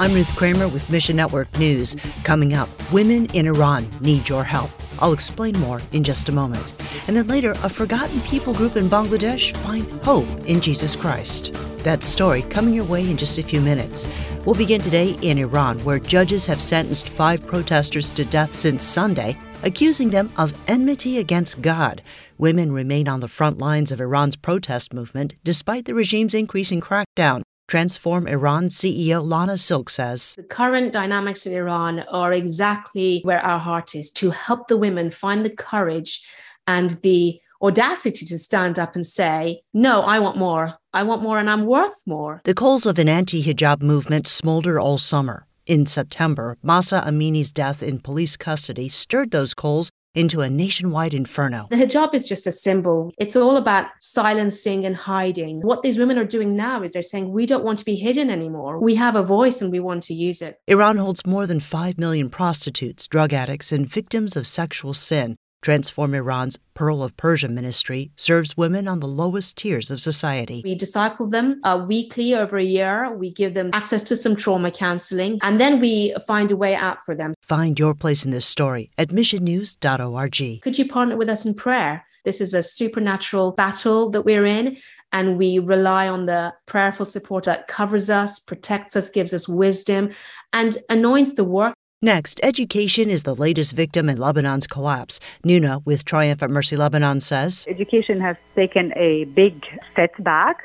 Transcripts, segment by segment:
I'm Ruth Kramer with Mission Network News. Coming up, women in Iran need your help. I'll explain more in just a moment. And then later, a forgotten people group in Bangladesh find hope in Jesus Christ. That story coming your way in just a few minutes. We'll begin today in Iran, where judges have sentenced five protesters to death since Sunday, accusing them of enmity against God. Women remain on the front lines of Iran's protest movement despite the regime's increasing crackdown. Transform Iran CEO Lana Silk says The current dynamics in Iran are exactly where our heart is to help the women find the courage and the audacity to stand up and say, No, I want more. I want more and I'm worth more. The coals of an anti hijab movement smolder all summer. In September, Mahsa Amini's death in police custody stirred those coals into a nationwide inferno. The hijab is just a symbol. It's all about silencing and hiding. What these women are doing now is they're saying, we don't want to be hidden anymore. We have a voice and we want to use it. Iran holds more than 5 million prostitutes, drug addicts, and victims of sexual sin. Transform Iran's Pearl of Persia ministry serves women on the lowest tiers of society. We disciple them uh, weekly over a year. We give them access to some trauma counseling, and then we find a way out for them. Find your place in this story at missionnews.org. Could you partner with us in prayer? This is a supernatural battle that we're in, and we rely on the prayerful support that covers us, protects us, gives us wisdom, and anoints the work Next, education is the latest victim in Lebanon's collapse. Nuna with Triumphant Mercy Lebanon says Education has taken a big step back.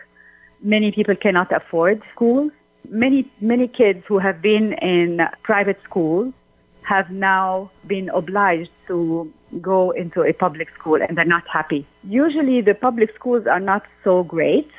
Many people cannot afford schools. Many, many kids who have been in private schools have now been obliged to go into a public school and they're not happy. Usually the public schools are not so great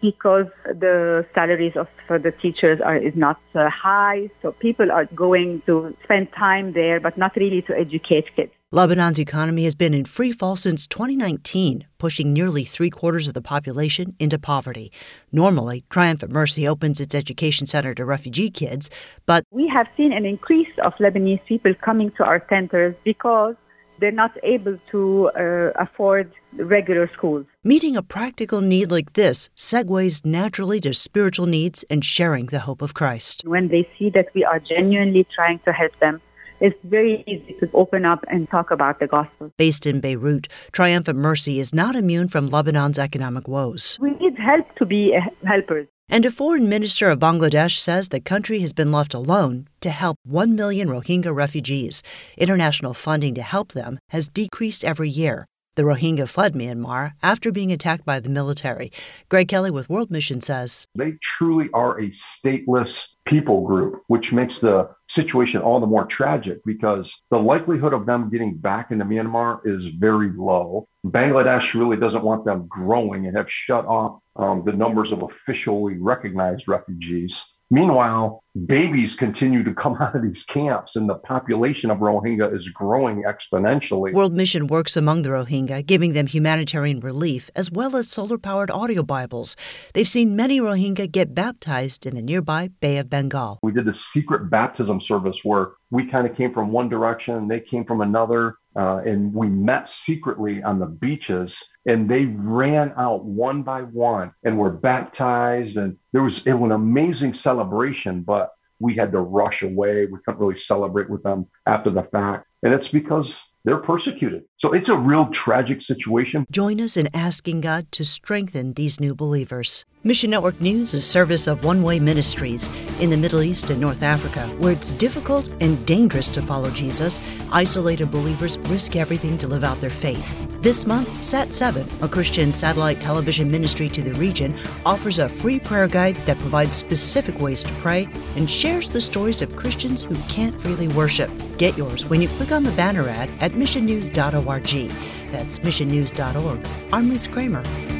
because the salaries of for the teachers are is not uh, high, so people are going to spend time there, but not really to educate kids. Lebanon's economy has been in free fall since 2019, pushing nearly three quarters of the population into poverty. Normally, Triumphant Mercy opens its education center to refugee kids, but we have seen an increase of Lebanese people coming to our centers because they're not able to uh, afford regular schools. Meeting a practical need like this segues naturally to spiritual needs and sharing the hope of Christ. When they see that we are genuinely trying to help them, it's very easy to open up and talk about the gospel. Based in Beirut, Triumphant Mercy is not immune from Lebanon's economic woes. We need help to be helpers. And a foreign minister of Bangladesh says the country has been left alone to help 1 million Rohingya refugees. International funding to help them has decreased every year. The Rohingya fled Myanmar after being attacked by the military. Greg Kelly with World Mission says They truly are a stateless people group, which makes the situation all the more tragic because the likelihood of them getting back into Myanmar is very low. Bangladesh really doesn't want them growing and have shut off um, the numbers of officially recognized refugees. Meanwhile, babies continue to come out of these camps, and the population of Rohingya is growing exponentially. World Mission works among the Rohingya, giving them humanitarian relief as well as solar powered audio Bibles. They've seen many Rohingya get baptized in the nearby Bay of Bengal. We did the secret baptism service where we kind of came from one direction, they came from another. Uh, and we met secretly on the beaches and they ran out one by one and were baptized and there was it was an amazing celebration but we had to rush away we couldn't really celebrate with them after the fact and it's because they're persecuted. So it's a real tragic situation. Join us in asking God to strengthen these new believers. Mission Network News is service of One Way Ministries in the Middle East and North Africa, where it's difficult and dangerous to follow Jesus. Isolated believers risk everything to live out their faith. This month, Sat 7, a Christian satellite television ministry to the region, offers a free prayer guide that provides specific ways to pray and shares the stories of Christians who can't freely worship. Get yours when you click on the banner ad at missionnews.org. That's missionnews.org. I'm Ruth Kramer.